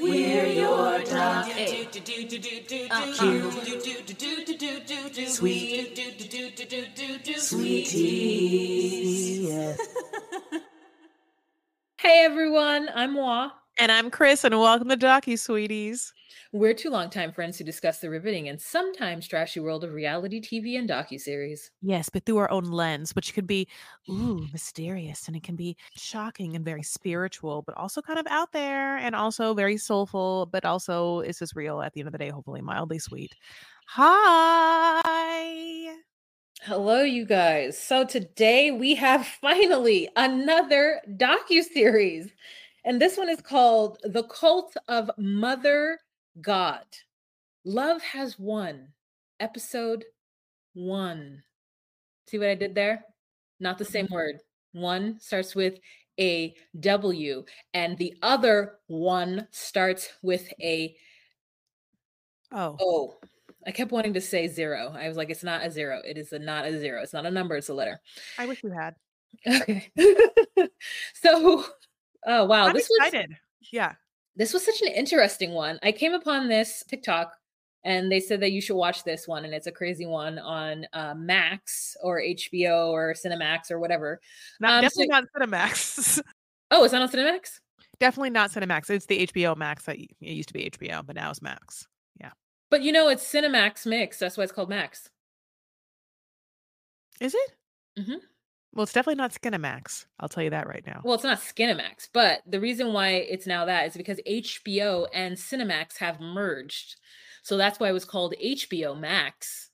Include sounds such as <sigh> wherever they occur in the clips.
We're your dog. Sweet. Sweeties. Hey everyone, I'm Wah. And I'm Chris, and welcome to Docu Sweeties. We're two longtime friends who discuss the riveting and sometimes trashy world of reality TV and docuseries. Yes, but through our own lens, which could be ooh mysterious, and it can be shocking and very spiritual, but also kind of out there, and also very soulful, but also is this real at the end of the day? Hopefully, mildly sweet. Hi. Hello, you guys. So today we have <laughs> finally another docu-series. And this one is called The Cult of Mother God. Love has won. Episode one. See what I did there? Not the same mm-hmm. word. One starts with a W, and the other one starts with a Oh, Oh. I kept wanting to say zero. I was like, it's not a zero. It is a not a zero. It's not a number, it's a letter. I wish you had. <laughs> Okay. <laughs> so, oh wow, I'm this was excited. Yeah. This was such an interesting one. I came upon this TikTok and they said that you should watch this one, and it's a crazy one on uh, Max or HBO or Cinemax or whatever. Not, Um, so- definitely not Cinemax. <laughs> Oh, it's not on Cinemax. definitely not Cinemax. It's the HBO Max that it used to be HBO, but now it's Max. Yeah but you know, it's Cinemax Mix. That's why it's called Max. Is it? Mhm. Well, it's definitely not Skinemax. I'll tell you that right now. Well, it's not Skinemax, but the reason why it's now that is because HBO and Cinemax have merged. So that's why it was called HBO Max.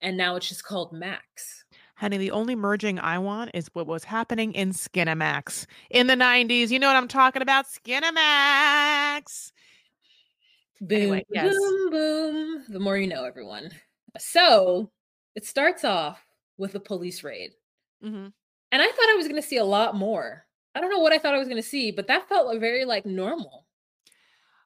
And now it's just called Max. Honey, the only merging I want is what was happening in Skinemax in the 90s. You know what I'm talking about? Skinemax. Boom, Anyway, yes. boom, boom. The more you know, everyone. So it starts off with a police raid. Hmm And I thought I was going to see a lot more. I don't know what I thought I was going to see, but that felt very like normal.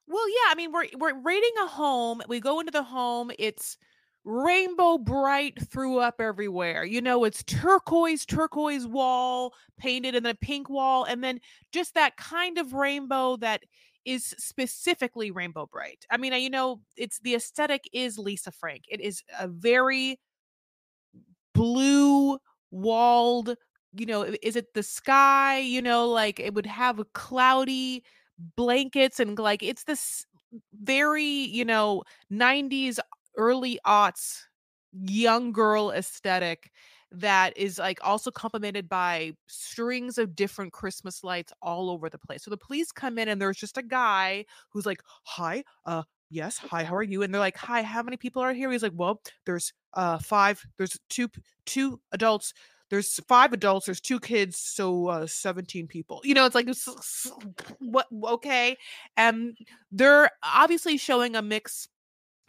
Well, yeah, I mean, we're we're raiding a home. We go into the home. It's rainbow bright threw up everywhere. You know, it's turquoise, turquoise wall painted and then a pink wall, and then just that kind of rainbow that is specifically rainbow bright. I mean, I- you know, it's the aesthetic is Lisa Frank. It is a very blue walled, you know, is it the sky? You know, like it would have cloudy blankets and like it's this very, you know, 90s early aughts young girl aesthetic that is like also complemented by strings of different Christmas lights all over the place. So the police come in and there's just a guy who's like, "Hi, uh yes, hi, how are you?" And they're like, "Hi, how many people are here?" He's like, "Well, there's uh five, there's two two adults, there's five adults, there's two kids, so uh 17 people." You know, it's like what okay. And they're obviously showing a mix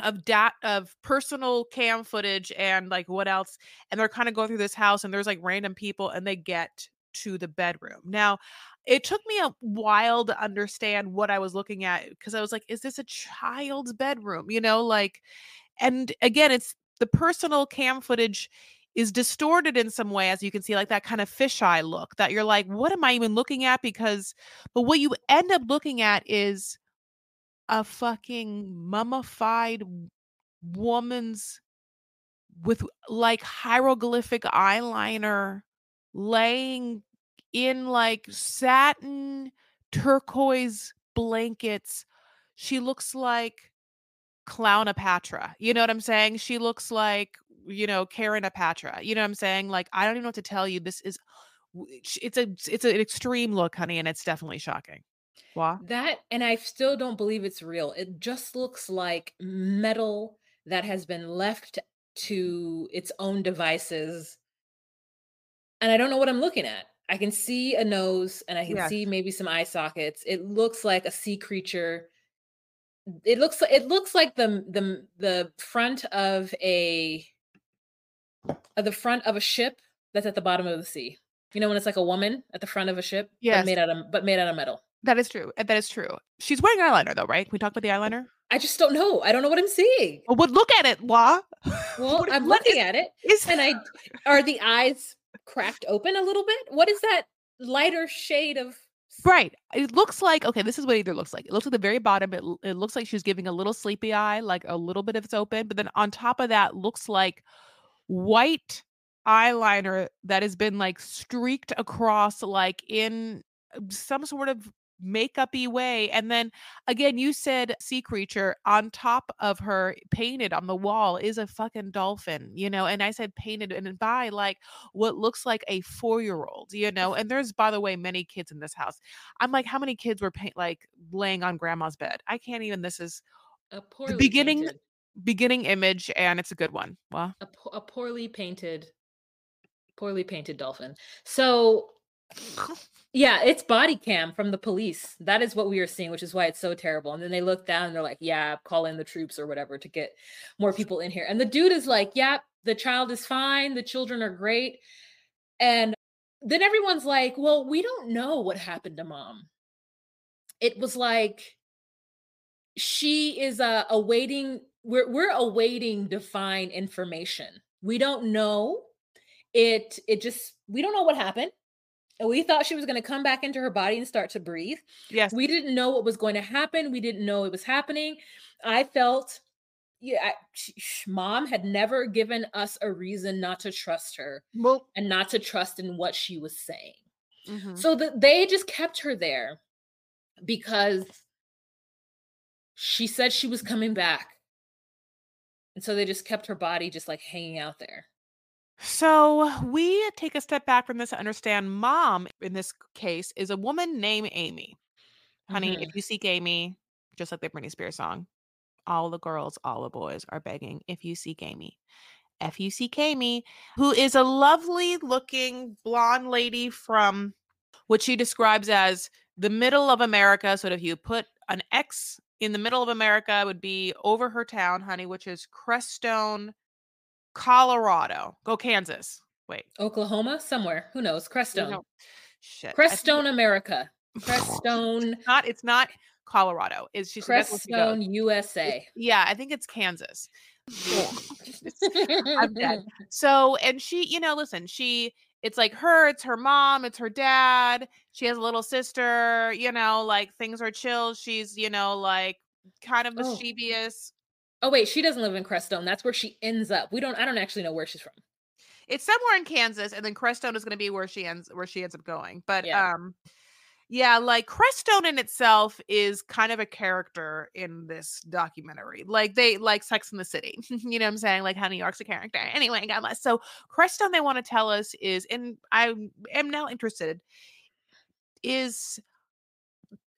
of dat of personal cam footage and like what else and they're kind of going through this house and there's like random people and they get to the bedroom now it took me a while to understand what i was looking at because i was like is this a child's bedroom? You know like and again it's the personal cam footage is distorted in some way as you can see like that kind of fisheye look that you're like what am i even looking at? Because but what you end up looking at is a fucking mummified woman's with like hieroglyphic eyeliner laying in like satin turquoise blankets. She looks like Clownapatra. You know what I'm saying? She looks like, you know, Karen Apatra. You know what I'm saying? Like, I don't even know what to tell you. This is it's a it's an extreme look, honey, and it's definitely shocking. Why? That and I still don't believe it's real. It just looks like metal that has been left to its own devices. And I don't know what I'm looking at. I can see a nose and I can Yes. see maybe some eye sockets. It looks like a sea creature it looks it looks like the the the front of a of the front of a ship that's at the bottom of the sea. You know when it's like a woman at the front of a ship, but made out of but made out of metal. That is true. That is true. She's wearing eyeliner though, right? Can we talk about the eyeliner? I just don't know. I don't know what I'm seeing. Well, look at it, Law. <laughs> Well, What- I'm looking is- at it, is and I are the eyes cracked open a little bit. What is that lighter shade of? Right. It looks like okay. This is what it either looks like. It looks at the very bottom. It, it looks like she's giving a little sleepy eye, like a little bit of it's open, but then on top of that looks like white eyeliner that has been like streaked across, like in uh, some sort of makeup-y way. And then again, you said sea creature on top of her, painted on the wall, is a fucking dolphin, you know. And I said painted and by like what looks like a four-year-old, you know. And there's, by the way, many kids in this house. I'm like, how many kids were paint like laying on grandma's bed? I can't even. This is A poorly beginning- painted, beginning image, and it's a good one. Well, a, po- a poorly painted, poorly painted dolphin. So, yeah, it's body cam from the police. That is what we are seeing, which is why it's so terrible. And then they look down and they're like, "Yeah, call in the troops or whatever to get more people in here." And the dude is like, "Yeah, the child is fine. The children are great." And then everyone's like, "Well, we don't know what happened to mom." It was like she is uh, awaiting we're we're awaiting divine information. We don't know. It it just we don't know what happened. And we thought she was going to come back into her body and start to breathe. yes, We didn't know what was going to happen. We didn't know it was happening. I felt yeah, I- mom had never given us a reason not to trust her well, and not to trust in what she was saying. mhm. So that they just kept her there because she said she was coming back. And so they just kept her body just like hanging out there. So we take a step back from this to understand mom in this case is a woman named Amy. Honey, if mm-hmm. you seek Amy, just like the Britney Spears song, all the girls, all the boys are begging if you seek Amy. If you seek Amy, who is a lovely looking blonde lady from what she describes as the middle of America. So if you put an X in the middle of America, it would be over her town, honey, which is Crestone, Colorado. Go Kansas. Wait. Oklahoma, somewhere. Who knows? Crestone. know- Shit. Crestone, America. <laughs> Crestone, It's not it's not Colorado. Is she so that's where she goes. Crestone, USA. Yeah, I think it's Kansas. <laughs> I'm dead. So, and she, you know, listen, she, it's like her, it's her mom, it's her dad. She has a little sister, you know, like things are chill. She's, you know, like kind of Oh. mischievous. Oh wait, she doesn't live in Crestone. That's where she ends up. We don't I don't actually know where she's from. It's somewhere in Kansas, and then Crestone is going to be where she ends, where she ends up going. But, Yeah. um, yeah, like Crestone in itself is kind of a character in this documentary. Like they like Sex in the City. <laughs> you know what I'm saying? Like how New York's a character. Anyway, God bless. So Crestone they want to tell us is, and I am now interested, is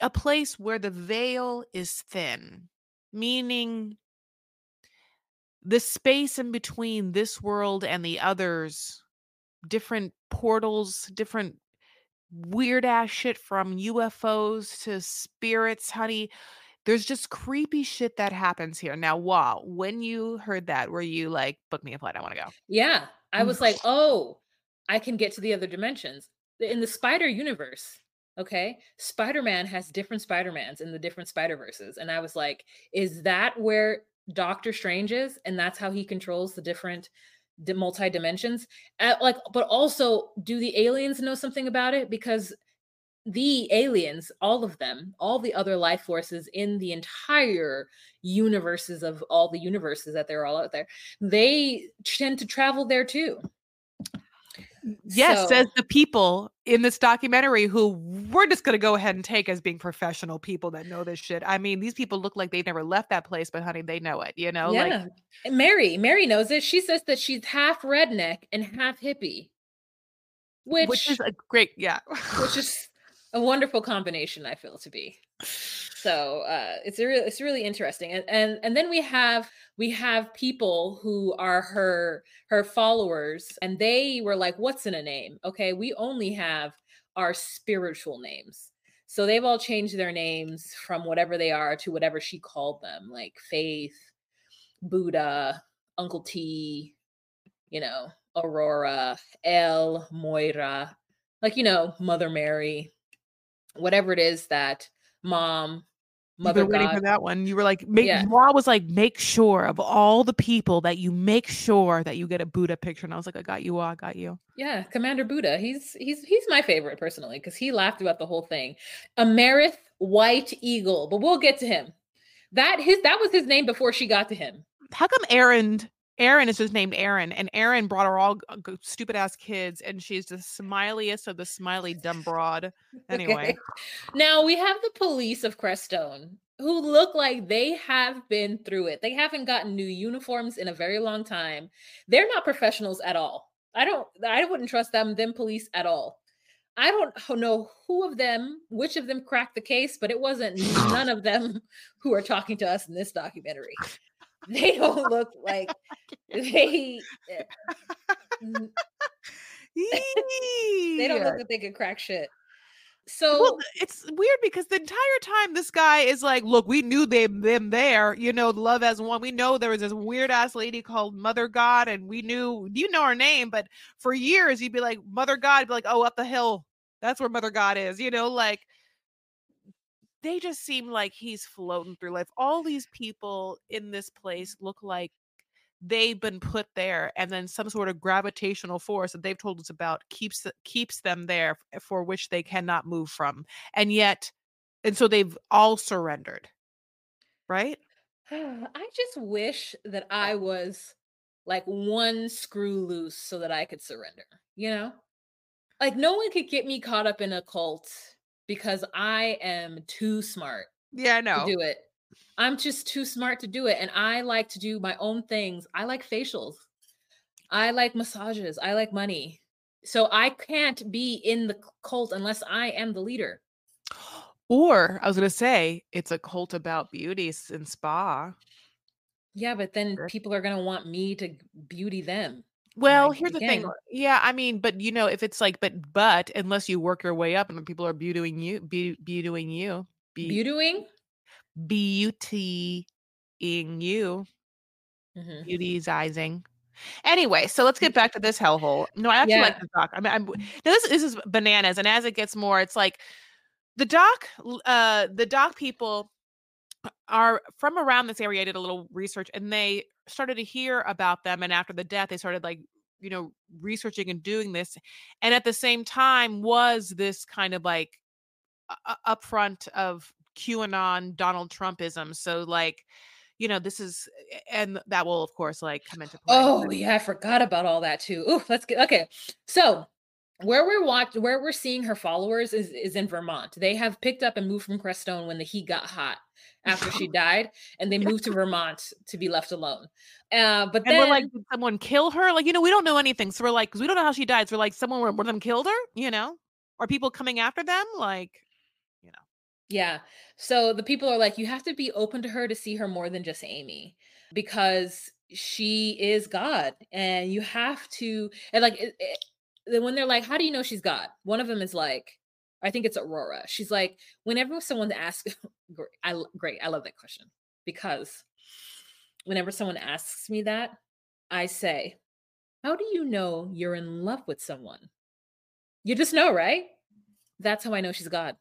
a place where the veil is thin, meaning the space in between this world and the others, different portals, different weird ass shit from UFOs to spirits, honey. There's just creepy shit that happens here. Now, wow, when you heard that, were you like, book me a flight? I want to go. Yeah. I Mm. was like, oh, I can get to the other dimensions. In the spider universe, okay, Spider Man has different Spider Mans in the different Spider Verses. And I was like, is that where Doctor Strange is? And that's how he controls the different multi dimensions? Like, but also, do the aliens know something about it? Because the aliens, all of them, all the other life forces in the entire universes of all the universes that they're all out there, they tend to travel there too. Yes, So- says the people in this documentary who we're just going to go ahead and take as being professional people that know this shit. I mean, these people look like they've never left that place, but honey, they know it, you know? Like, yeah. And Mary, Mary knows it. She says that she's half redneck and half hippie, which which is a great, yeah. which <laughs> is a wonderful combination. I feel to be. So uh, it's a real, it's really interesting, and and and then we have we have people who are her her followers, and they were like, "What's in a name?" Okay, we only have our spiritual names. So they've all changed their names from whatever they are to whatever she called them, like Faith, Buddha, Uncle T, you know, Aurora, El, Moira, like, you know, Mother Mary, whatever it is that mom, You've mother been waiting God. for that one. You were like, make Yeah. Ma was like, make sure of all the people that you make sure that you get a Buddha picture. And I was like, I got you, I got you. Yeah, Commander Buddha. He's he's he's my favorite personally because he laughed about the whole thing. Amerith White Eagle, but we'll get to him. That his that was his name before she got to him. How come Aaron Aaron is just named Aaron and Aaron brought her all stupid ass kids and she's the smiliest of the smiley dumb broad. <laughs> Anyway. Okay. Now we have the police of Crestone who look like they have been through it. They haven't gotten new uniforms in a very long time. They're not professionals at all. I don't I wouldn't trust them them police at all. I don't know who of them, which of them cracked the case, but it wasn't <sniffs> none of them <laughs> who are talking to us in this documentary. <laughs> They don't look like <laughs> they eh, <laughs> they don't look like they could crack shit. So Well, it's weird because the entire time this guy is like, "Look, we knew them them there. You know, Love Has Won. We know there was this weird ass lady called Mother God, and we knew you know her name. But for years, he'd be like, Mother God, be like, oh, up the hill, that's where Mother God is. You know, like they just seem like he's floating through life. All these people in this place look like they've been put there and then some sort of gravitational force that they've told us about keeps keeps them there for which they cannot move from and yet and so they've all surrendered right <sighs> I just wish that I was like one screw loose so that I could surrender, you know? Like no one could get me caught up in a cult because I am too smart yeah i to know do it. I'm just too smart to do it and I like to do my own things. I like facials. I like massages. I like money. So I can't be in the cult unless I am the leader. or i was going to say it's a cult about beauty and spa Yeah, but then people are going to want me to beauty them. Well Like, here's the thing yeah i mean but you know if it's like but but unless you work your way up and people are beautying you be, beautying you be, Beautying? beautying you Mhm. beautyizing. Anyway, so let's get back to this hellhole. No, I actually like Yeah. the doc. I mean, I'm, now this this is bananas, and as it gets more, it's like the doc. Uh, the doc people are from around this area. I did a little research, and they started to hear about them. And after the death, they started like you know researching and doing this. And at the same time, was this kind of like u- u- upfront of QAnon Donald Trumpism. So like. You know, this is, and that will, of course, like come into play. Oh yeah, I forgot about all that too. Ooh, let's get okay. So where we're watching, where we're seeing her followers is is in Vermont. They have picked up and moved from Crestone when the heat got hot after she <laughs> died, and they moved to Vermont to be left alone. Uh, but And then we're like, did someone kill her? Like, you know, we don't know anything. So we're like, because we don't know how she died. So we're like, someone one of them killed her, you know? Are people coming after them? Like, you know. Yeah. So the people are like, you have to be open to her to see her more than just Amy because she is God. And you have to, and like, it, it- then when they're like, how do you know she's God? One of them is like, I think it's Aurora. She's like, whenever someone asks, <laughs> great, I, great, I love that question because whenever someone asks me that, I say, how do you know you're in love with someone? You just know, right? That's how I know she's God.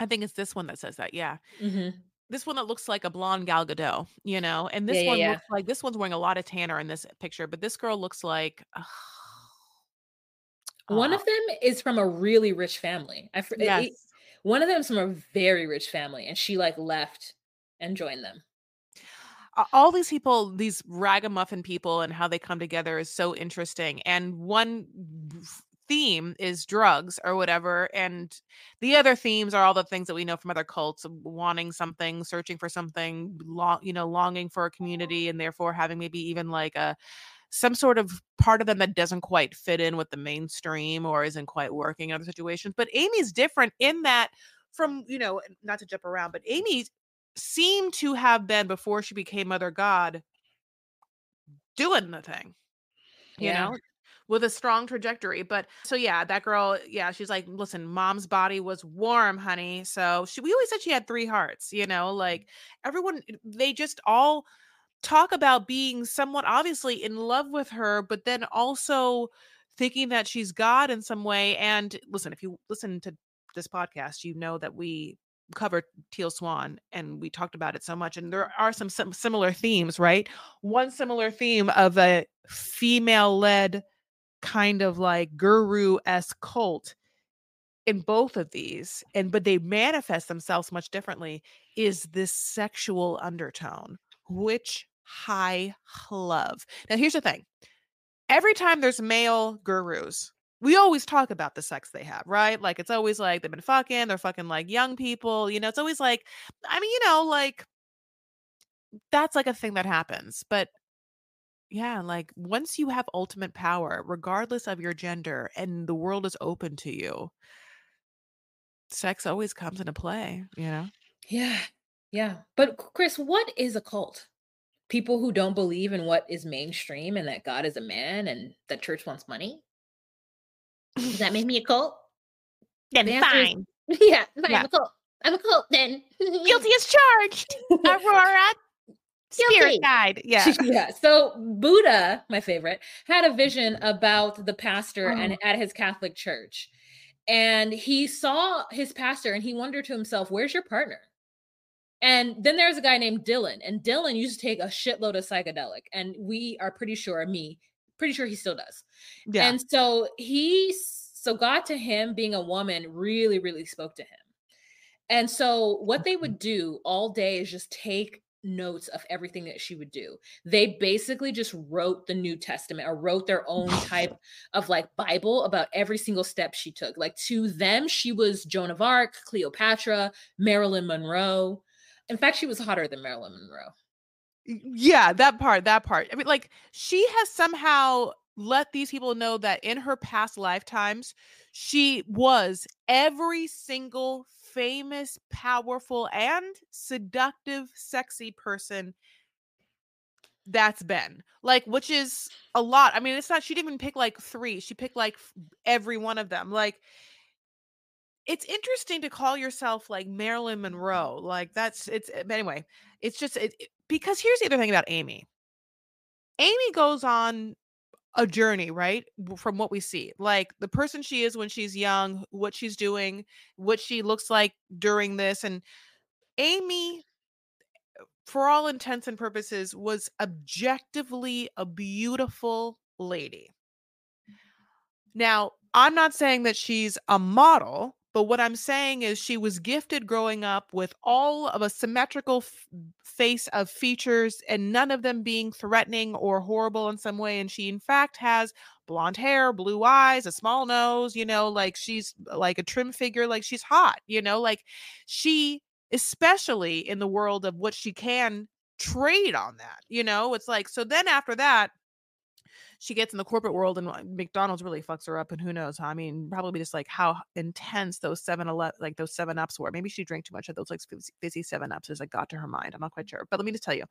I think it's this one that says that. Yeah. hmm This one that looks like a blonde Gal Gadot, you know? And this Yeah, yeah, one yeah. looks like this one's wearing a lot of tanner in this picture, but this girl looks like. One uh, of them is from a really rich family. I yes. it- one of them is from a very rich family, and she like left and joined them. all these people, these ragamuffin people, and how they come together is so interesting. And one theme is drugs or whatever, and the other themes are all the things that we know from other cults: wanting something, searching for something, long, you know, longing for a mm-hmm. community, and therefore having maybe even like a some sort of part of them that doesn't quite fit in with the mainstream or isn't quite working in other situations. But Amy's different in that from, you know, not to jump around, but Amy seemed to have been before she became Mother God doing the thing. You Yeah. know? With a strong trajectory. But so yeah, that girl, yeah, she's like, listen, mom's body was warm, honey. So she we always said she had three hearts, you know, like everyone eh, they just all talk about being somewhat obviously in love with her, but then also thinking that she's God in some way. And listen, if you listen to this podcast, you know that we covered Teal Swan and we talked about it so much. And there are some, some similar themes, right? One similar theme of a female led kind of like guru s cult in both of these and but they manifest themselves much differently is this sexual undertone which I love. Now, here's the thing every time there's male gurus, we always talk about the sex they have, right? Like, it's always like they've been fucking, they're fucking like young people, you know, it's always like, I mean, you know, like that's like a thing that happens. But yeah, like once you have ultimate power, regardless of your gender, and the world is open to you, sex always comes into play, you know? Yeah. Yeah. But Chris, what is a cult? People who don't believe in what is mainstream and that God is a man and that church wants money? Does that make <laughs> me a cult? Then The answer is- fine. <laughs> yeah, fine, Yeah. I'm a cult. I'm a cult then. <laughs> Guilty as charged. Aurora. Spirit guide. <laughs> Yeah. yeah. So Buddha, my favorite, had a vision mm-hmm. about the pastor and Oh. at his Catholic church. And he saw his pastor and he wondered to himself, where's your partner? And then there's a guy named Dylan, and Dylan used to take a shitload of psychedelic, and we are pretty sure, me, pretty sure he still does. Yeah. And so he, so God to him being a woman really, really spoke to him. And so what they mm-hmm. would do all day is just take notes of everything that she would do. They basically just wrote the New Testament or wrote their own <laughs> type of like Bible about every single step she took. Like to them, she was Joan of Arc, Cleopatra, Marilyn Monroe. In fact, she was hotter than Marilyn Monroe. Yeah that part that part i mean like she has somehow let these people know that in her past lifetimes she was every single famous powerful and seductive sexy person that's been like which is a lot i mean it's not she didn't even pick like three she picked like every one of them like it's interesting to call yourself like Marilyn Monroe. Like that's it's eh, anyway. It's just it, it- because here's the other thing about Amy. Amy goes on a journey, right? From what we see, like the person she is when she's young, what she's doing, what she looks like during this, and Amy, eh, for all intents and purposes, was objectively a beautiful lady. Mm-hmm. Now, I'm not saying that she's a model, but what I'm saying is she was gifted growing up with all of a symmetrical f- face of features and none of them being threatening or horrible in some way. And she, in fact, has blonde hair, blue eyes, a small nose, you know, like she's uh, like a trim figure, like she's hot, you know, like she, especially in the world of what she can trade on that, you know, it's like, so then after that, she gets in the corporate world and uh, McDonald's really fucks her up and who knows I mean probably just like how intense those 7 11 like those 7 ups were. Maybe she drank too much of those like fizzy- 7 ups as it got to her mind. I'm not quite sure but let me just tell you.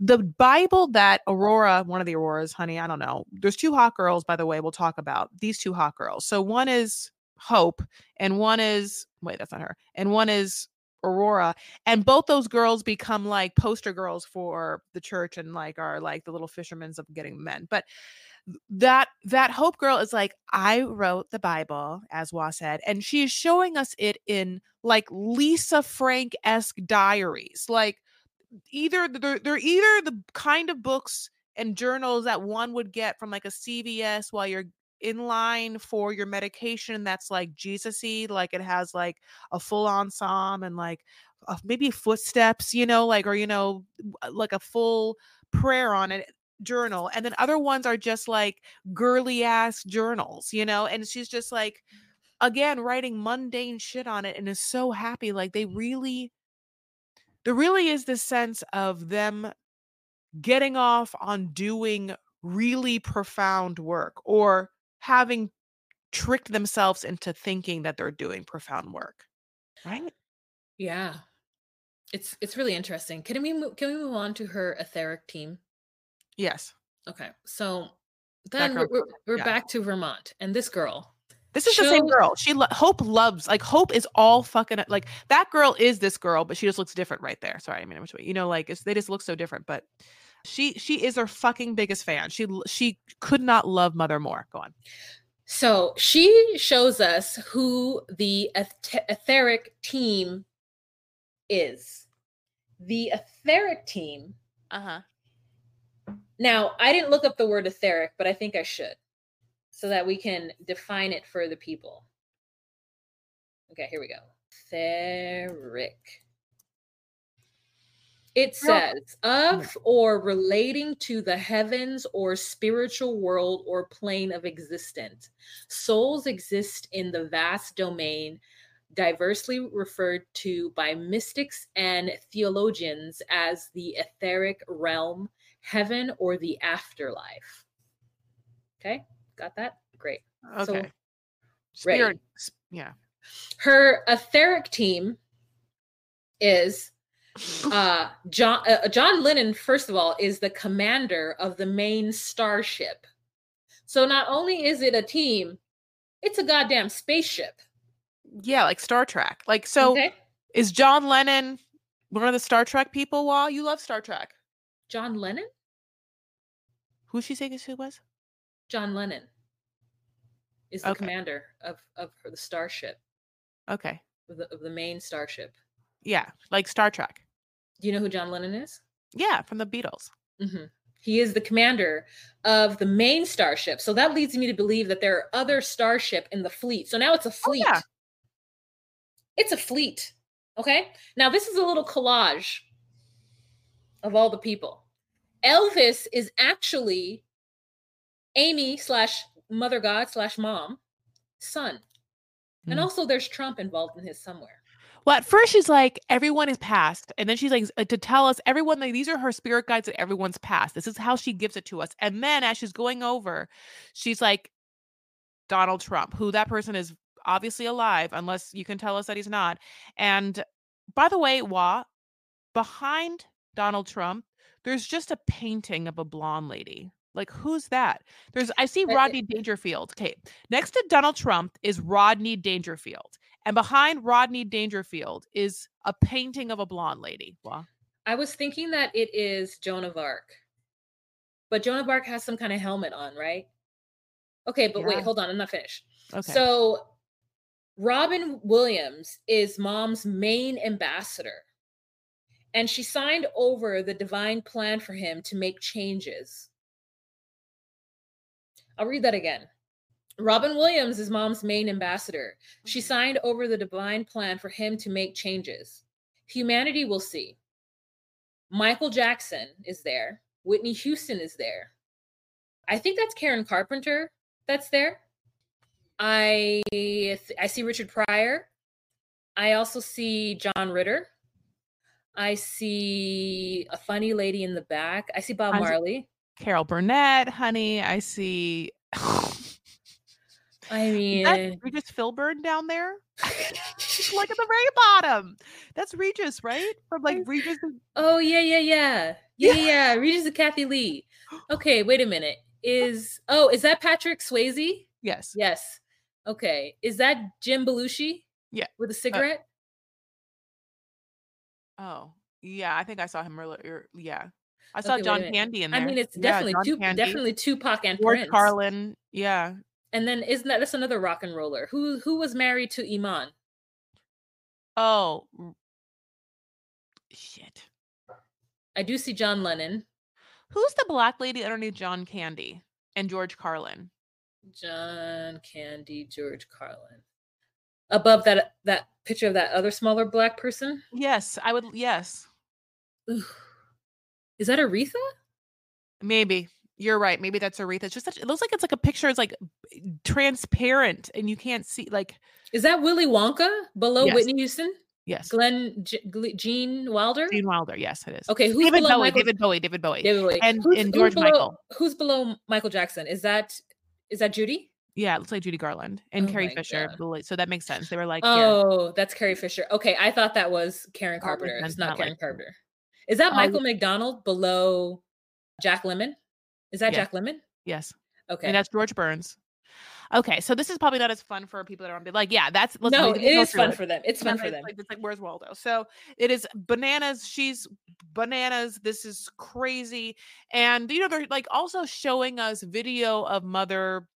The Bible that Aurora one of the Auroras honey I don't know. There's two hot girls by the way we'll talk about these two hot girls. So one is Hope and one is wait that's not her and one is Aurora and both those girls become like poster girls for the church and like are like the little fishermen's of getting men but that that hope girl is like i wrote the bible as wah said and she is showing us it in like lisa frank-esque diaries like either they're, they're either the kind of books and journals that one would get from like a cvs while you're in line for your medication that's like jesus-y like it has like a full-on psalm and like uh, maybe footsteps you know like or you know like a full prayer on it journal and then other ones are just like girly ass journals you know and she's just like again writing mundane shit on it and is so happy like they really there really is this sense of them getting off on doing really profound work or having tricked themselves into thinking that they're doing profound work right Yeah. It's it's really interesting. Can we move, can we move on to her etheric team? yes Okay. So Then we're, we're, we're yeah. back to Vermont, and this girl. This is the same girl. She lo- Hope loves like Hope is all fucking like that girl is this girl, but she just looks different right there. Sorry, I mean you know like it's, they just look so different. But she she is her fucking biggest fan. She she could not love Mother more. Go on. So she shows us who the etheric team is. The etheric team. Uh huh. Now, I didn't look up the word etheric, but I think I should so that we can define it for the people. Okay, here we go. Etheric. It says of or relating to the heavens or spiritual world or plane of existence. Souls exist in the vast domain, diversely referred to by mystics and theologians as the etheric realm, heaven, or the afterlife. Okay, got that? Great. Okay. ready. Spirit. Yeah. her etheric team is uh john uh, john lennon first of all is the commander of the main starship so not only is it a team it's a goddamn spaceship Yeah, like Star Trek. Like so okay is John Lennon one of the Star Trek people? Wall, you love Star Trek. john lennon Who she say who was? john lennon is the Okay. commander of of the starship Okay. of the, of the main starship Yeah, like Star Trek. Do you know who john lennon is Yeah, from the Beatles. hmm He is the commander of the main starship. So that leads me to believe that there are other starship in the fleet. So now it's a fleet. yeah. It's a fleet. Okay. Now this is a little collage of all the people. Elvis is actually Amy slash mother god slash mom son. And Hmm. also there's Trump involved in his somewhere. Well, at first she's like, everyone is past. And then she's like, to tell us, everyone, like, these are her spirit guides that everyone's past. This is how she gives it to us. And then as she's going over, she's like, Donald Trump, who that person is obviously alive, unless you can tell us that he's not. And by the way, Wah, behind Donald Trump, there's just a painting of a blonde lady. Like, who's that? There's, I see Rodney Dangerfield. Okay. Next to Donald Trump is Rodney Dangerfield. And behind Rodney Dangerfield is a painting of a blonde lady. Wah. I was thinking that it is Joan of Arc. But Joan of Arc has some kind of helmet on, right? Okay, but Yeah. wait, hold on, I'm not finished. Okay. So Robin Williams is mom's main ambassador. And she signed over the divine plan for him to make changes. I'll read that again. Robin Williams is mom's main ambassador. She signed over the divine plan for him to make changes. Humanity will see. Michael Jackson is there. Whitney Houston is there. I think that's Karen Carpenter that's there. I th- I see Richard Pryor. I also see John Ritter. I see a funny lady in the back. I see Bob Marley. Carol Burnett, honey. I see. <laughs> I mean, that Regis Philbin down there? Look at the <laughs> very bottom. That's Regis, right? From like Regis. and- oh yeah, yeah, yeah, yeah, yeah. yeah. Regis and Kathie Lee. <gasps> Okay, wait a minute. Is oh, is that Patrick Swayze? Yes. Yes. Okay. Is that Jim Belushi? Yeah. With a uh cigarette? Oh, yeah. I think I saw him earlier. Er, yeah. I saw Okay, John. Candy in there. I mean, it's definitely John two, definitely Tupac and George Prince. Carlin. Yeah. And then isn't that that's another rock and roller? Who who was married to Iman? Oh. Shit. I do see John Lennon. Who's the black lady underneath John Candy and George Carlin? John Candy, George Carlin. Above that that picture of that other smaller black person. Yes, I would. Yes, Ooh. Is that Aretha? maybe you're right. Maybe that's Aretha. It's just such, it looks like it's like a picture. It's like eh, transparent and you can't see. Like Is that Willy Wonka below Yes. Whitney Houston? yes, Glenn G- Gle- Gene Wilder? Gene Wilder. Yes, it is. Okay, who's David below Bowie. Michael? David Bowie. David Bowie. David Bowie. and- Who's- and who's George below- Michael. Who's below Michael Jackson? Is that is that Judy? Yeah, it looks like Judy Garland and Oh Carrie Fisher. God. So that makes sense. They were like. Oh, that's Carrie Fisher. Okay, I thought that was Karen Carpenter. It's not not Karen like- Carpenter. Is that Oh, Michael McDonald below Jack Lemmon? Is that Yeah. Jack Lemmon? yes, Okay. And that's George Burns. Okay, so this is probably not as fun for people that are on like, yeah, that's listen, no, it is fun it. for them. It's fun for them. Like, it's like, where's Waldo? So it is bananas. She's bananas. This is crazy. And, you know, they're like also showing us video of Mother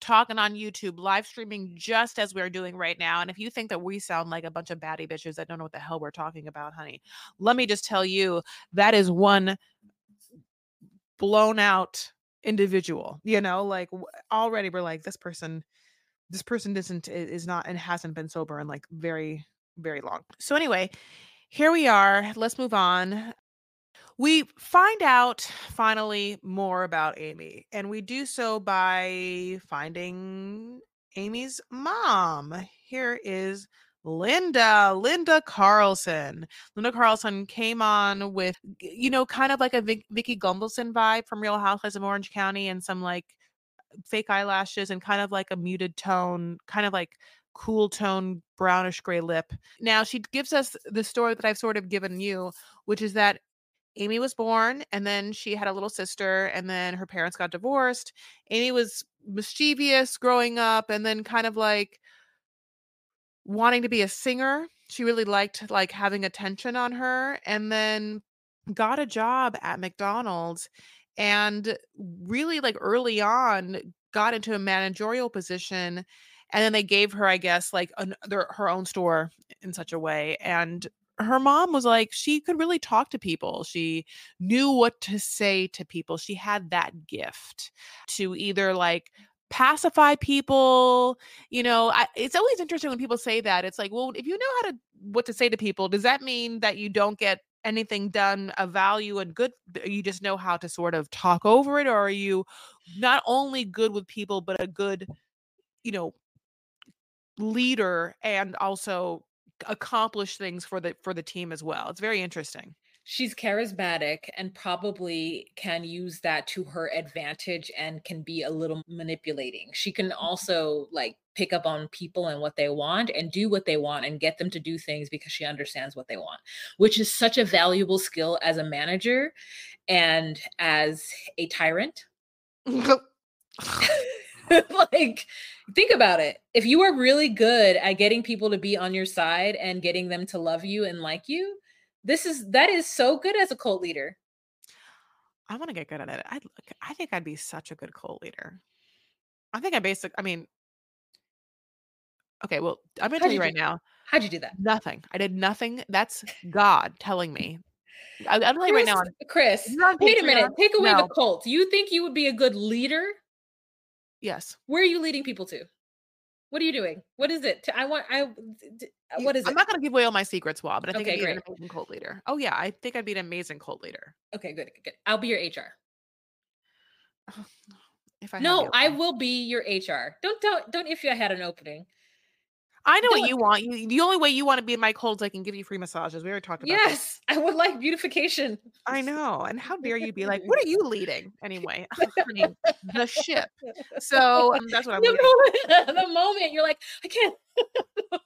talking on YouTube, live streaming just as we're doing right now. And if you think that we sound like a bunch of baddie bitches that don't know what the hell we're talking about, honey, let me just tell you that is one blown out individual, you know, like already we're like, this person this person isn't is not and hasn't been sober in like very very long. So anyway here we are let's move on. We find out finally more about amy and we do so by finding amy's mom. Here is linda linda carlson linda carlson came on with you know kind of like a Vic- vicki gunvalson vibe from real housewives of orange county and some like fake eyelashes and kind of like a muted tone, kind of like cool tone, brownish gray lip. Now, she gives us the story that I've sort of given you, which is that Amy was born and then she had a little sister and then her parents got divorced. Amy was mischievous growing up and then kind of like wanting to be a singer. She really liked like having attention on her and then got a job at McDonald's and really like early on got into a managerial position and then they gave her I guess like an, their, her own store in such a way and her mom was like she could really talk to people. She knew what to say to people. She had that gift to either like pacify people you know I, it's always interesting when people say that it's like well if you know how to what to say to people does that mean that you don't get anything done of value and good you just know how to sort of talk over it or are you not only good with people but a good you know leader and also accomplish things for the for the team as well? It's very interesting She's charismatic and probably can use that to her advantage and can be a little manipulating. She can mm-hmm. also like pick up on people and what they want and do what they want and get them to do things because she understands what they want, which is such a valuable skill as a manager and as a tyrant. <laughs> <laughs> like think about it if you are really good at getting people to be on your side and getting them to love you and like you this is that is so good as a cult leader I want to get good at it. I I think I'd be such a good cult leader. I think I basic. I mean, okay. Well, I'm gonna How'd tell you you right do- now. how'd you do that Nothing. I did nothing. That's God telling me. I, I'm telling you right now. chris, chris wait a minute take away No. the cult you think you would be a good leader Yes. where are you leading people to what are you doing? What is it? I want i uh, what is I'm it? not gonna give away all my secrets, Wall, but I think Okay, I'd be an amazing cult leader. Oh yeah, I think I'd be an amazing cult leader. okay good good, good. I'll be your hr <sighs> If I no i will be your hr don't don't don't if you had an opening I know what you want. You, the only way you want to be in my cult I can give you free massages. We already talked about this. yes i would like beautification I know. And how dare you be like, what are you leading anyway? <laughs> The ship. So um, that's what I'm the moment, <laughs> the moment you're like, I can't. <laughs>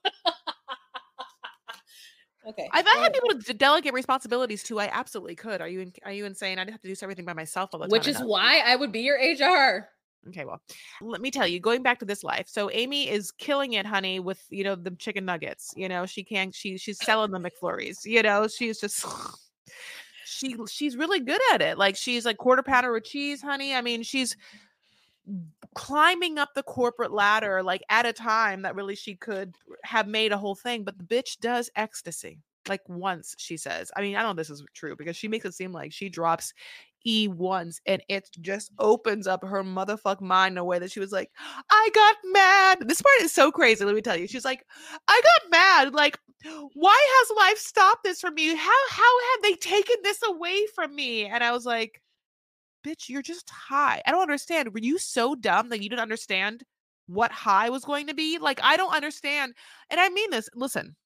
okay. If I had people to delegate responsibilities to, I absolutely could. Are you are you insane? I'd have to do everything by myself all the time. Which is that- why I would be your HR. Okay, well, let me tell you, going back to this life. So Amy is killing it, honey, with you know the chicken nuggets. You know, she can't she she's selling the McFlurries. You know, she's just <laughs> she she's really good at it. Like she's like quarter pounder with cheese, honey. I mean, she's climbing up the corporate ladder like at a time that really she could have made a whole thing, but the bitch does ecstasy. Like once she says, I mean, I don't know this is true because she makes it seem like she drops E once and it just opens up her motherfuck mind in a way that she was like, I got mad. This part is so crazy. Let me tell you. She's like, I got mad. Like, why has life stopped this from me? How how have they taken this away from me? And I was like, bitch, you're just high. I don't understand. Were you so dumb that you didn't understand what high was going to be? Like, I don't understand. And I mean this. Listen,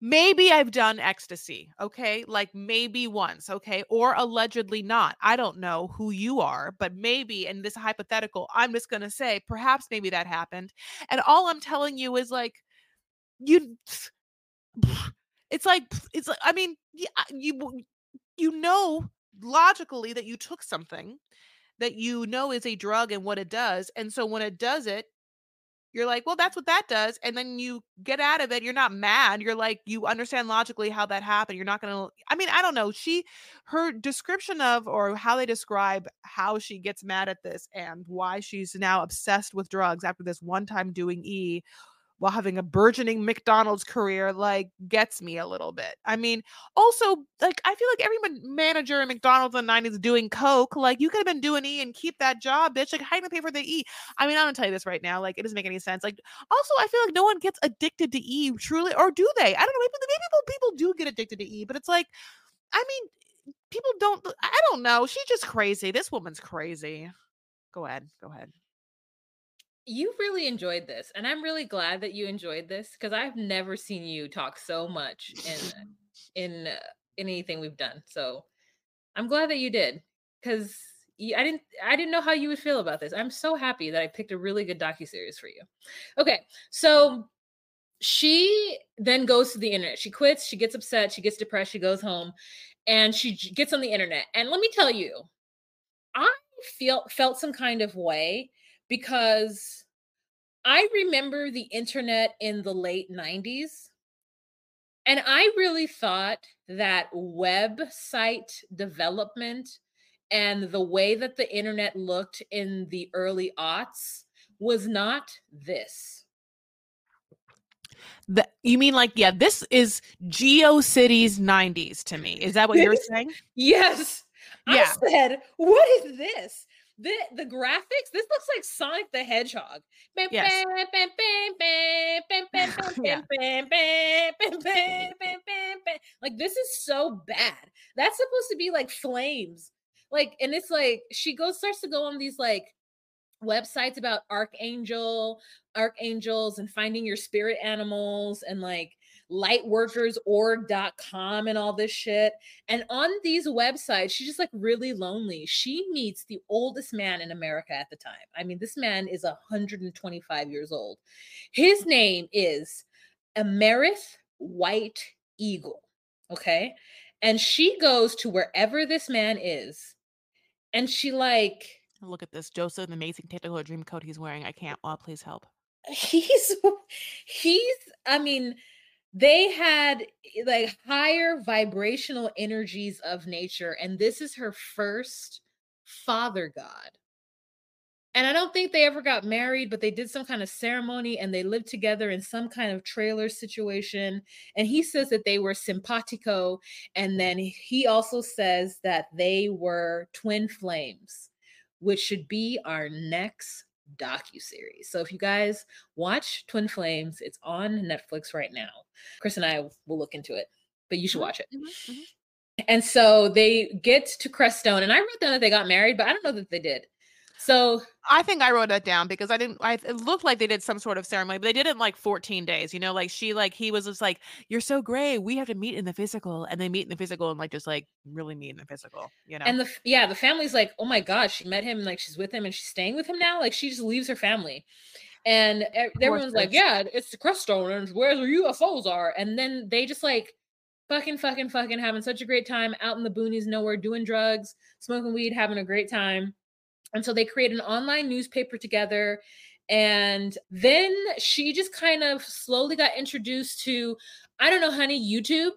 maybe I've done ecstasy, okay? Like maybe once, okay? Or allegedly not. I don't know who you are, but maybe in this hypothetical, I'm just going to say perhaps maybe that happened. And all I'm telling you is like you <sighs> it's like it's like I mean, you, you know logically that you took something that you know is a drug and what it does. And so when it does it, you're like, well, that's what that does. And then you get out of it. You're not mad. You're like, you understand logically how that happened. You're not going to, I mean, I don't know. She, her description of, or how they describe how she gets mad at this and why she's now obsessed with drugs after this one time doing E while having a burgeoning McDonald's career like gets me a little bit. I mean, also like I feel like every manager in McDonald's in the 90s doing coke, like you could have been doing E and keep that job, bitch. Like how you gonna pay for the E? I mean, I'm gonna tell you this right now, like it doesn't make any sense. Like also, I feel like no one gets addicted to E truly, or do they? I don't know. Maybe, maybe people people do get addicted to E, but it's like, I mean, people don't. I don't know. She's just crazy. This woman's crazy. Go ahead. Go ahead you really enjoyed this and i'm really glad that you enjoyed this because i've never seen you talk so much in <laughs> in uh, anything we've done so i'm glad that you did because i didn't i didn't know how you would feel about this i'm so happy that i picked a really good docu-series for you. Okay so she then goes to the internet she quits she gets upset she gets depressed she goes home and she gets on the internet and let me tell you i feel felt some kind of way because I remember the internet in the late 90s. And I really thought that website development and the way that the internet looked in the early aughts was not this. The, you mean like yeah this is geocities 90s to me is that what you're <laughs> saying yes yeah. i said what is this the the graphics this looks like sonic the hedgehog yes. like this is so bad that's supposed to be like flames like and it's like she goes starts to go on these like websites about archangel archangels and finding your spirit animals and like lightworkersorg.com and all this shit. And on these websites, she's just like really lonely. She meets the oldest man in America at the time. I mean, this man is 125 years old. His name is Amerith White Eagle. Okay. And she goes to wherever this man is. And she like look at this. Joseph, the amazing Technicolor dream coat he's wearing. I can't. Oh, please help. He's <laughs> he's I mean they had eh, like higher vibrational energies of nature and this is her first father god. And i don't think they ever got married but they did some kind of ceremony and they lived together in some kind of trailer situation and he says that they were simpatico and then he also says that they were twin flames which should be our next docu series. So if you guys watch Twin Flames, it's on Netflix right now. Chris and I will look into it, but you should mm-hmm, watch it. Mm-hmm, mm-hmm. And so they get to Crestone, and I wrote down that they got married, but I don't know that they did. So I think I wrote that down because I didn't. I it looked like they did some sort of ceremony, but they did it in like 14 days. You know, like she, like he was just like, "You're so great. We have to meet in the physical," and they meet in the physical and like just like really meet in the physical. You know, and the yeah, the family's like, "Oh my gosh, she met him and like she's with him and she's staying with him now." Like she just leaves her family, and everyone's like, "Yeah, it's the Crestone and where the UFOs are," and then they just like fucking fucking fucking having such a great time out in the boonies nowhere doing drugs smoking weed having a great time and so they create an online newspaper together. And then she just kind of slowly got introduced to, I don't know, honey, YouTube.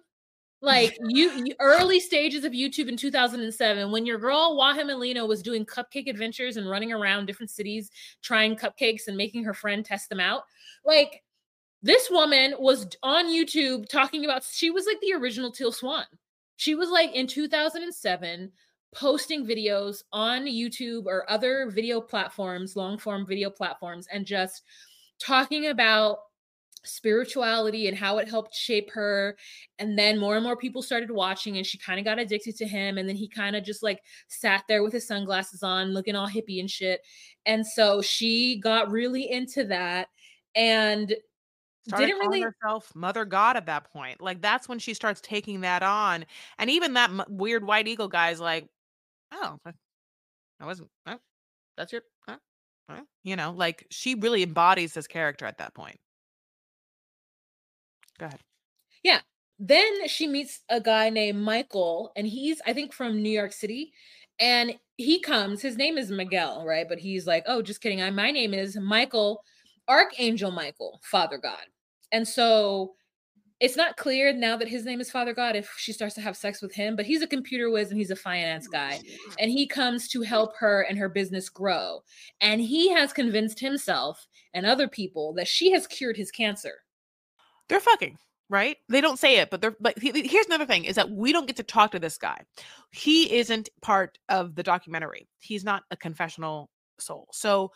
Like <laughs> you, early stages of YouTube in 2007, when your girl Waham Alina was doing cupcake adventures and running around different cities trying cupcakes and making her friend test them out. Like this woman was on YouTube talking about she was like the original Teal Swan. She was like in 2007 posting videos on YouTube or other video platforms, long form video platforms, and just talking about spirituality and how it helped shape her. And then more and more people started watching, and she kind of got addicted to him. And then he kind of just like sat there with his sunglasses on, looking all hippie and shit. And so she got really into that. And Started didn't really herself mother god at that point like that's when she starts taking that on and even that m- weird white eagle guy's like oh, I wasn't. Oh, that's your. You know, like she really embodies this character at that point. Go ahead. Yeah. Then she meets a guy named Michael, and he's, I think, from New York City. And he comes, his name is Miguel, right? But he's like, oh, just kidding. I, my name is Michael, Archangel Michael, Father God. And so it's not clear now that his name is Father God if she starts to have sex with him, but he's a computer whiz and he's a finance guy. And he comes to help her and her business grow. And he has convinced himself and other people that she has cured his cancer. They're fucking, right? They don't say it, but they're but he- here's another thing is that we don't get to talk to this guy. He isn't part of the documentary. He's not a confessional soul. So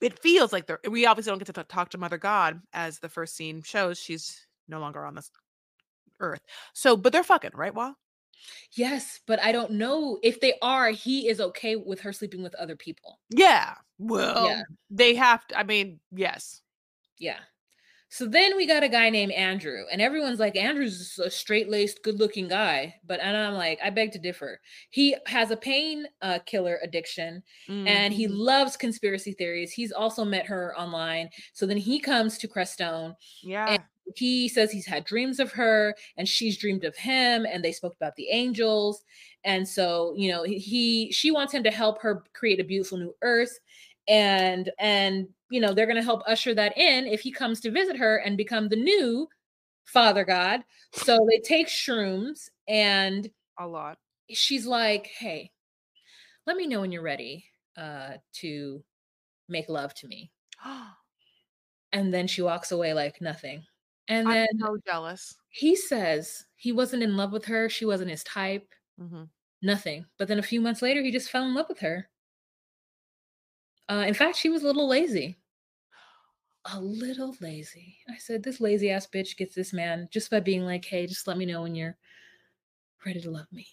it feels like they're we obviously don't get to talk to Mother God as the first scene shows. She's no longer on this earth. So, but they're fucking, right, Wah? Yes, but I don't know if they are, he is okay with her sleeping with other people. Yeah. Well, Yeah. they have to. I mean, yes. Yeah. So then we got a guy named Andrew, and everyone's like, Andrew's a straight laced, good looking guy. But and I'm like, I beg to differ. He has a pain uh, killer addiction and he Mhm. loves conspiracy theories. He's also met her online. So then he comes to Crestone. yeah. He says he's had dreams of her and she's dreamed of him, and they spoke about the angels. And so, you know, he- he she wants him to help her create a beautiful new earth. And and you know, they're gonna help usher that in if he comes to visit her and become the new father god. So they take shrooms and a lot. she's like, Hey, let me know when you're ready uh to make love to me. <gasps> And then she walks away like nothing. And I'm then so jealous. he says he wasn't in love with her, she wasn't his type, Mhm. nothing. But then a few months later, he just fell in love with her. Uh, in fact, she was a little lazy. A little lazy. I said, this lazy ass bitch gets this man just by being like, hey, just let me know when you're ready to love me.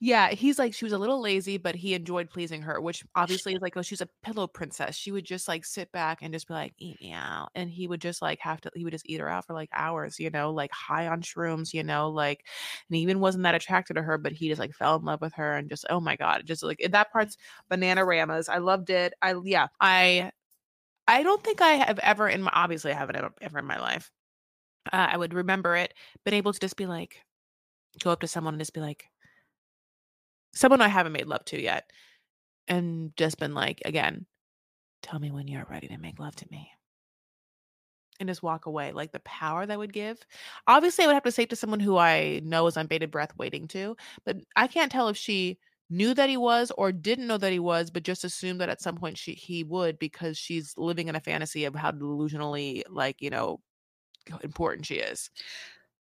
Yeah, he's like she was a little lazy, but he enjoyed pleasing her, which obviously is <laughs> like, oh, she's a pillow princess. She would just like sit back and just be like, eat me out. And he would just like have to, he would just eat her out for like hours, you know, like high on shrooms, you know, like, and he even wasn't that attracted to her, but he just like fell in love with her and just, oh my God, just like that part's banana ramas. I loved it. I, yeah, I, I don't think I have ever in my, obviously I haven't ever, ever in my life. Uh, I would remember it, been able to just be like, go up to someone and just be like, someone I haven't made love to yet, and just been like, again, tell me when you're ready to make love to me. And just walk away. Like the power that would give. Obviously, I would have to say to someone who I know is on bated breath waiting to, but I can't tell if she knew that he was or didn't know that he was, but just assumed that at some point she he would because she's living in a fantasy of how delusionally, like, you know, important she is.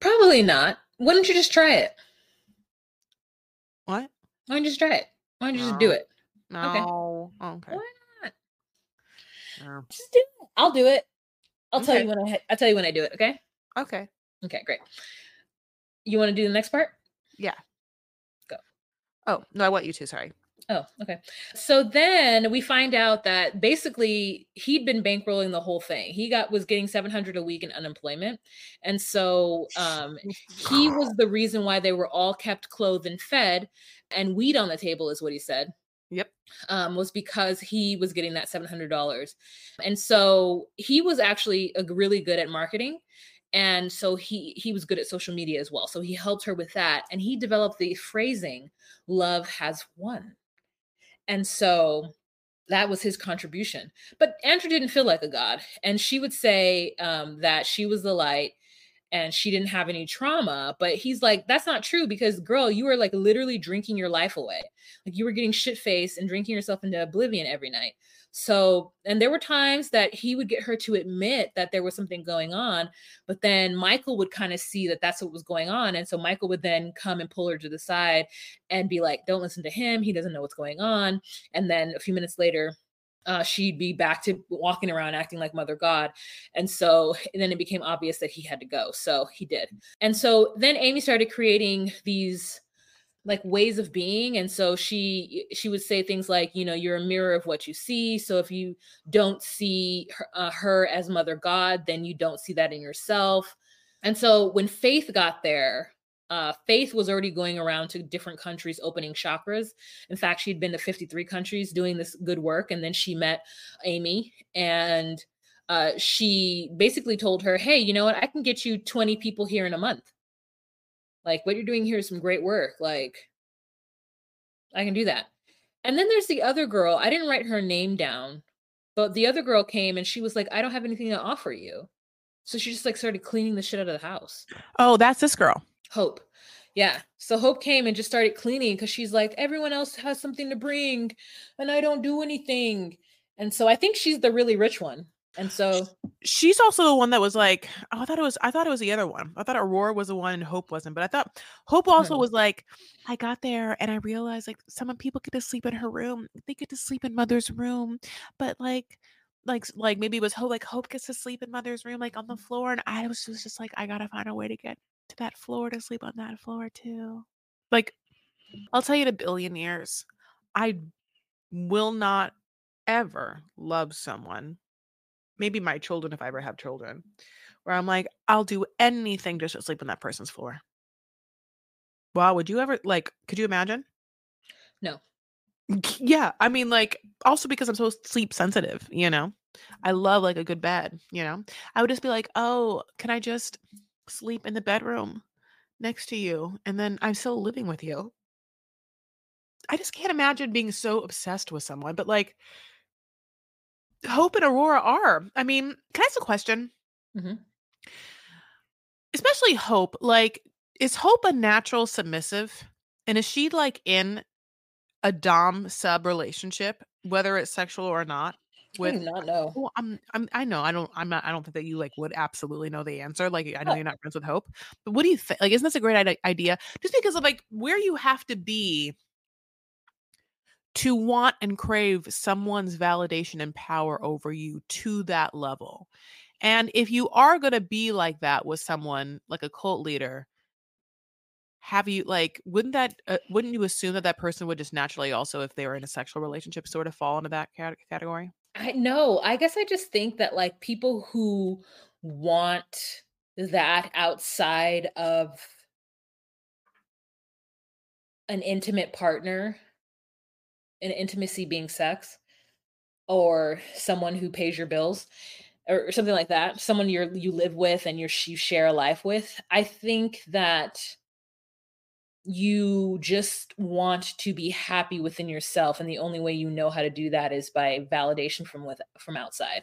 Probably not. Why don't you just try it? What? Why don't you just try it? Why don't you just do it? No. Okay. Why not? No. Just do it. I'll do it. I'll tell you when I I'll tell you when I do it, okay? Okay. Okay, great. You want to do the next part? Yeah. Go. Oh, no, I want you to. Sorry. Oh, okay. So then we find out that basically he'd been bankrolling the whole thing. He got was getting 700 a week in unemployment. And so um he was <laughs> the reason why they were all kept clothed and fed and weed on the table is what he said. Yep. Um, was because he was getting that $700. And so he was actually a, really good at marketing. And so he he was good at social media as well. So he helped her with that. And he developed the phrasing, love has won. And so that was his contribution. But Andrew didn't feel like a god. And she would say um, that she was the light and she didn't have any trauma. But he's like, that's not true because, girl, you were like literally drinking your life away. Like you were getting shit faced and drinking yourself into oblivion every night. So, and there were times that he would get her to admit that there was something going on, but then Michael would kind of see that that's what was going on. And so Michael would then come and pull her to the side and be like, don't listen to him. He doesn't know what's going on. And then a few minutes later, uh, she'd be back to walking around acting like Mother God. And so and then it became obvious that he had to go. So he did. And so then Amy started creating these like ways of being and so she she would say things like you know you're a mirror of what you see so if you don't see her, uh, her as mother god then you don't see that in yourself and so when faith got there uh, faith was already going around to different countries opening chakras in fact she'd been to 53 countries doing this good work and then she met amy and uh, she basically told her hey you know what i can get you 20 people here in a month like what you're doing here is some great work like I can do that. And then there's the other girl. I didn't write her name down, but the other girl came and she was like, I don't have anything to offer you. So she just like started cleaning the shit out of the house. Oh, that's this girl. Hope. Yeah. So Hope came and just started cleaning because she's like, everyone else has something to bring and I don't do anything. And so I think she's the really rich one. And so She's also the one that was like, oh, I thought it was, I thought it was the other one. I thought Aurora was the one and Hope wasn't. But I thought Hope also Hmm. was like, I got there and I realized like some people get to sleep in her room. They get to sleep in Mother's room, but like, like, like maybe it was Hope. Like Hope gets to sleep in Mother's room, like on the floor, and I was just, just like, I gotta find a way to get to that floor to sleep on that floor too. Like, I'll tell you in a billion years, I will not ever love someone, maybe my children if I ever have children, where I'm like, I'll do anything just to sleep on that person's floor. Wow, would you ever like could you imagine? no. <laughs> Yeah, I mean like also because I'm so sleep sensitive, you know. I love like a good bed, you know. I would just be like, "Oh, can I just sleep in the bedroom next to you and then I'm still living with you?" I just can't imagine being so obsessed with someone, but like Hope and Aurora are. I mean, can I ask a question? Mhm. Especially Hope. Like, is Hope a natural submissive? And is she like in a dom sub relationship, whether it's sexual or not? I do not know. well, I'm, I'm, I know, I don't, I'm not, I don't think that you like would absolutely know the answer. Like, I know you're not friends with Hope, but what do you think? Like, isn't this a great idea? Just because of like where you have to be to want and crave someone's validation and power over you to that level. And if you are going to be like that with someone like a cult leader, have you like wouldn't that uh, wouldn't you assume that that person would just naturally also if they were in a sexual relationship sort of fall into that cat- category? I know. I guess I just think that like people who want that outside of an intimate partner, an intimacy being sex, or someone who pays your bills, or, something like that, someone you're you live with and you're you share a life with. I think that you just want to be happy within yourself and the only way you know how to do that is by validation from with from outside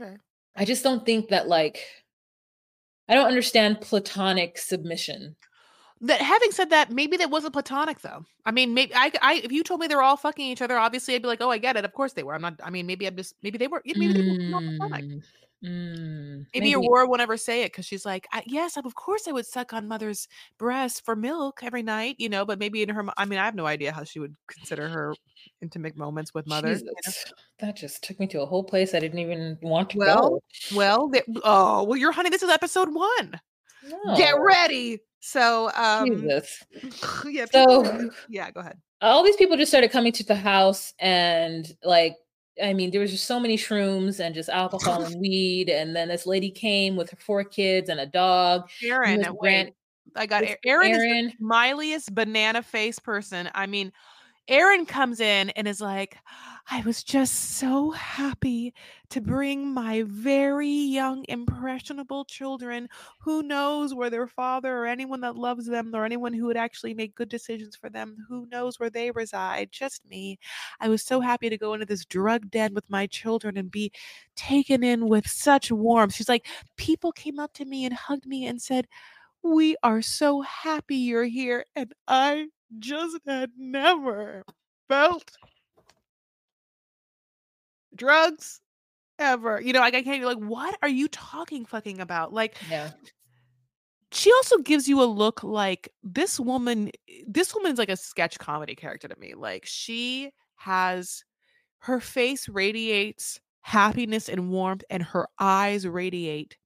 Okay. i just don't think that like i don't understand platonic submission That having said that, maybe that wasn't platonic though. I mean, maybe I, I if you told me they're all fucking each other, obviously I'd be like, oh, I get it. Of course they were. I'm not. I mean, maybe I'm just maybe they were. Maybe they were not platonic. Hmm. Mm, Maybe, maybe. Aurora won't ever say it because she's like, I, yes, of course I would suck on mother's breast for milk every night, you know. But maybe in her, I mean, I have no idea how she would consider her intimate moments with mother. you know? Jesus, that just took me to a whole place i didn't even want to Well, Well, they, oh, well, you're honey. This is episode one. go Get ready. So, um, jesus <laughs> yeah. people- so <laughs> yeah, go ahead. all these people just started coming to the house and like i mean there was just so many shrooms and just alcohol and weed and then this lady came with her four kids and a dog Aaron, uh, I got with Aaron. Is the Aaron. smiliest banana face person. I mean, Aaron comes in and is like, I was just so happy to bring my very young, impressionable children who knows where their father or anyone that loves them or anyone who would actually make good decisions for them, who knows where they reside, just me. I was so happy to go into this drug den with my children and be taken in with such warmth. She's like, people came up to me and hugged me and said, we are so happy you're here. And I just had never felt drugs ever. You know, like I can't, be like, what are you talking fucking about? Like, yeah she also gives you a look like this woman, eh, this woman's like a sketch comedy character to me. Like, she has her face radiates happiness and warmth, and her eyes radiate.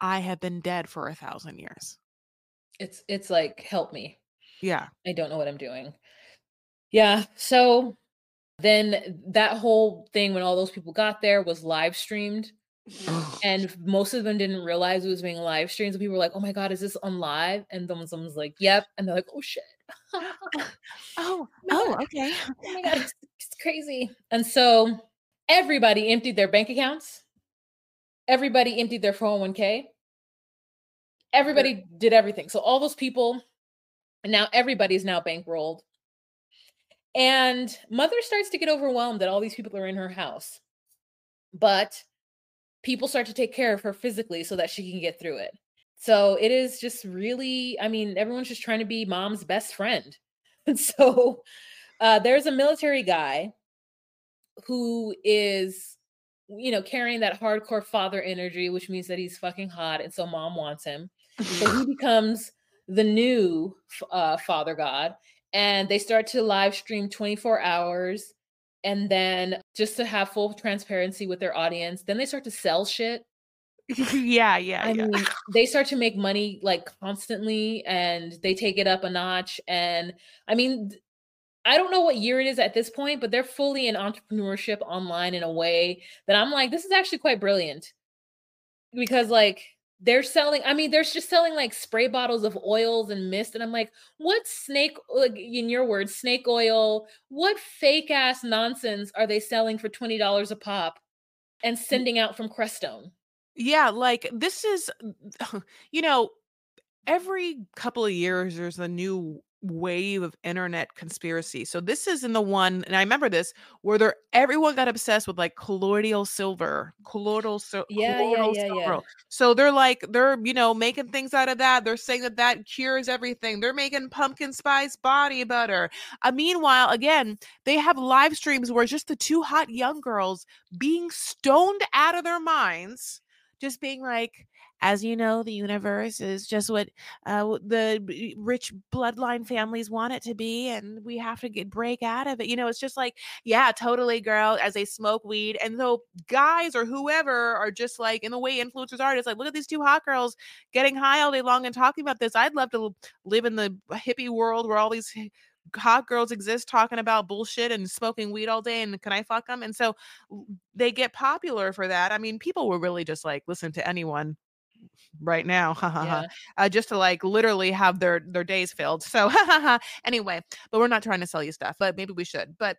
I have been dead for a thousand years. it's it's like help me Yeah. i don't know what i'm doing yeah so then that whole thing when all those people got there was live streamed. <sighs> And most of them didn't realize it was being live streamed so people were like oh my god is this on live? And then someone's like yep and they're like oh shit. <laughs> <laughs> Oh, oh, okay. oh my god it's, it's crazy. And so everybody emptied their bank accounts. Everybody emptied their 401k everybody did everything. So all those people And now everybody's now bankrolled. And mother starts to get overwhelmed that all these people are in her house. But people start to take care of her physically so that she can get through it. So it is just really, I mean, everyone's just trying to be mom's best friend. <laughs> And so uh, there's a military guy who is, you know, carrying that hardcore father energy, which means that he's fucking hot. And so mom wants him. So he <laughs> becomes the new uh, father god. And they start to live stream 24 hours. And then just to have full transparency with their audience, then they start to sell shit <laughs> yeah, yeah, I yeah. mean, they start to make money like constantly and they take it up a notch. And I mean, I don't know what year it is at this point, but they're fully in entrepreneurship online in a way that I'm like, this is actually quite brilliant because like they're selling, I mean, they're just selling like spray bottles of oils and mist. And I'm like, what snake, like in your words, snake oil, what fake ass nonsense are they selling for $20 a pop and sending out from Crestone? Yeah, like this is, you know, every couple of years there's a new wave of internet conspiracy. So this is in the one, and I remember this where there everyone got obsessed with like colloidal silver, colloidal, sil- Yeah, yeah, colloidal yeah, yeah. silver. So they're like they're you know making things out of that. They're saying that that cures everything. They're making pumpkin spice body butter. Uh, meanwhile, again, they have live streams where it's just the two hot young girls being stoned out of their minds just being like as you know the universe is just what uh, the rich bloodline families want it to be and we have to get break out of it you know it's just like yeah totally girl as they smoke weed and so guys or whoever are just like in the way influencers are it's like look at these two hot girls getting high all day long and talking about this i'd love to live in the hippie world where all these hot girls exist talking about bullshit and smoking weed all day and can i fuck them and so they get popular for that i mean people will really just like listen to anyone right now ha ha ha Yeah. uh, just to like literally have their their days filled so <laughs> anyway but we're not trying to sell you stuff but maybe we should but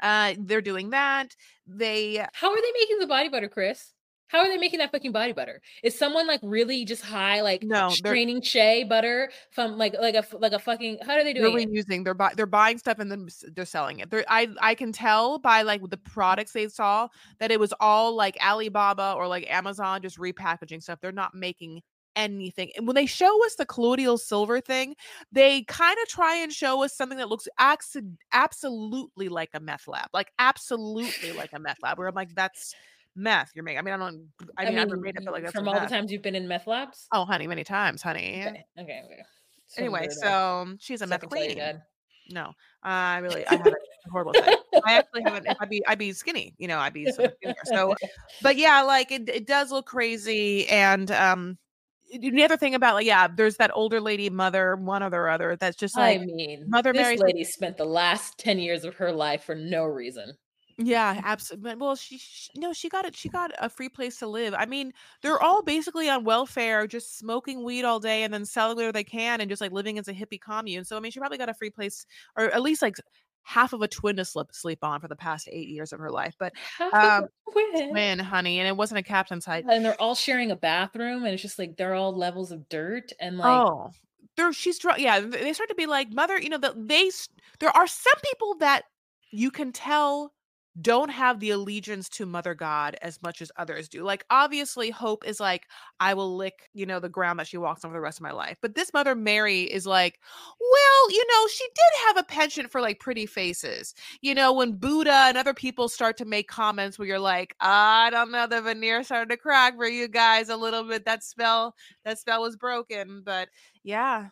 uh they're doing that they How are they making the body butter, Chris? How are they making that fucking body butter? Is someone like really just high, like No, straining shea butter from like like a like a fucking? How are they they're doing it? reusing they're buy, they're buying stuff and then they're selling it they're, i i can tell by like the products they saw that it was all like alibaba or like amazon just repackaging stuff they're not making anything and when they show us the colloidal silver thing they kind of try and show us something that looks acci- absolutely like a meth lab like absolutely like a meth lab where i'm like that's meth you're making i mean i don't i mean i, never made it but like that's from all the times you've been in meth labs. oh honey many times honey Okay, okay, okay. Just anyway so um, she's a so meth queen no, I really I haven't a <laughs> horrible time. I actually haven't. I'd be I'd be skinny, you know, I'd be so. So, but yeah, like it, it does look crazy. And um, the other thing about like yeah, there's that older lady mother, one other other that's just like I mean, Mother this Mary's- lady spent the last ten years of her life for no reason. Yeah, absolutely. Well, she, she no, she got it. She got a free place to live. I mean, they're all basically on welfare, just smoking weed all day and then selling whatever they can, and just like living as a hippie commune. So I mean, she probably got a free place, or at least like half of a twin to sleep sleep on for the past eight years of her life. But Half Um, <laughs> twin. Twin, honey, and it wasn't a captain's height. and they're all sharing a bathroom, and it's just like they're all levels of dirt, and like oh, there she's dr- yeah. They start to be like mother. You know that they s- there are some people that you can tell don't have the allegiance to mother god as much as others do like obviously hope is like i will lick you know the ground that she walks on for the rest of my life but this mother mary is like well you know she did have a penchant for like pretty faces you know when buddha and other people start to make comments where you're like i don't know the veneer started to crack for you guys a little bit. That spell that spell was broken but yeah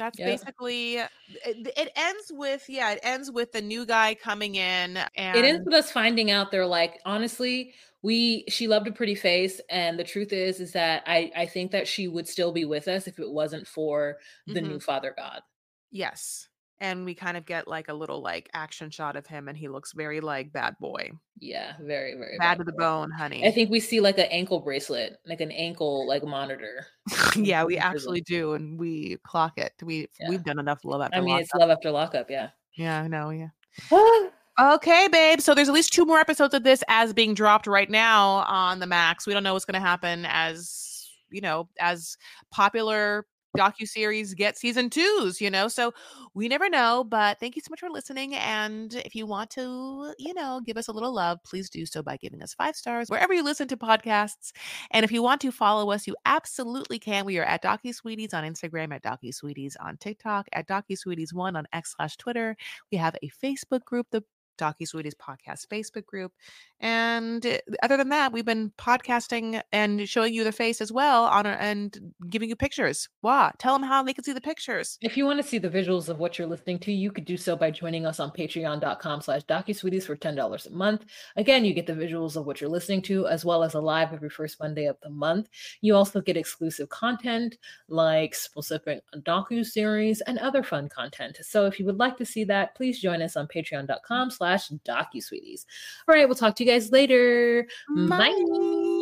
that's Yep. basically it, it ends with yeah it ends with the new guy coming in and it ends with us finding out they're like honestly we she loved a pretty face and the truth is is that i i think that she would still be with us if it wasn't for the Mhm. new father god yes and we kind of get like a little like action shot of him and he looks very like bad boy yeah very very bad bad to the boy. bone honey i think we see like an ankle bracelet like an ankle like monitor <laughs> yeah we actually do and we clock it we Yeah. we've done enough love after i mean Lockup. it's love after lockup yeah yeah i know yeah <sighs> Okay, babe. So there's at least two more episodes of this as being dropped right now on the Max. We don't know what's going to happen as, you know, as popular docu series get season twos, you know. So we never know. But thank you so much for listening. And if you want to, you know, give us a little love, please do so by giving us five stars wherever you listen to podcasts. And if you want to follow us, you absolutely can. We are at Docu Sweeties on Instagram, at Docu Sweeties on TikTok, at Docu Sweeties One on X slash Twitter. We have a Facebook group, the Docu Sweeties podcast Facebook group. And uh, other than that, we've been podcasting and showing you the face as well on our, and giving you pictures. Wow. Tell them how they can see the pictures. If you want to see the visuals of what you're listening to, you could do so by joining us on patreon.com slash docusweeties for $10 a month. Again, you get the visuals of what you're listening to, as well as a live every first Monday of the month. You also get exclusive content like specific docu series and other fun content. So if you would like to see that, please join us on patreon.com slash docusweeties. All right, we'll talk to you guys later. Bye. Bye.